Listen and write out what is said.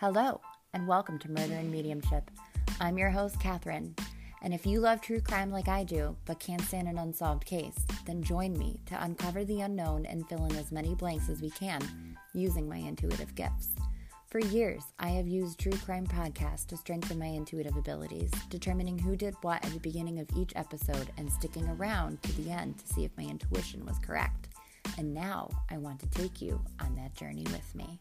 Hello, and welcome to Murder and Mediumship. I'm your host, Catherine. And if you love true crime like I do, but can't stand an unsolved case, then join me to uncover the unknown and fill in as many blanks as we can using my intuitive gifts. For years, I have used true crime podcasts to strengthen my intuitive abilities, determining who did what at the beginning of each episode and sticking around to the end to see if my intuition was correct. And now I want to take you on that journey with me.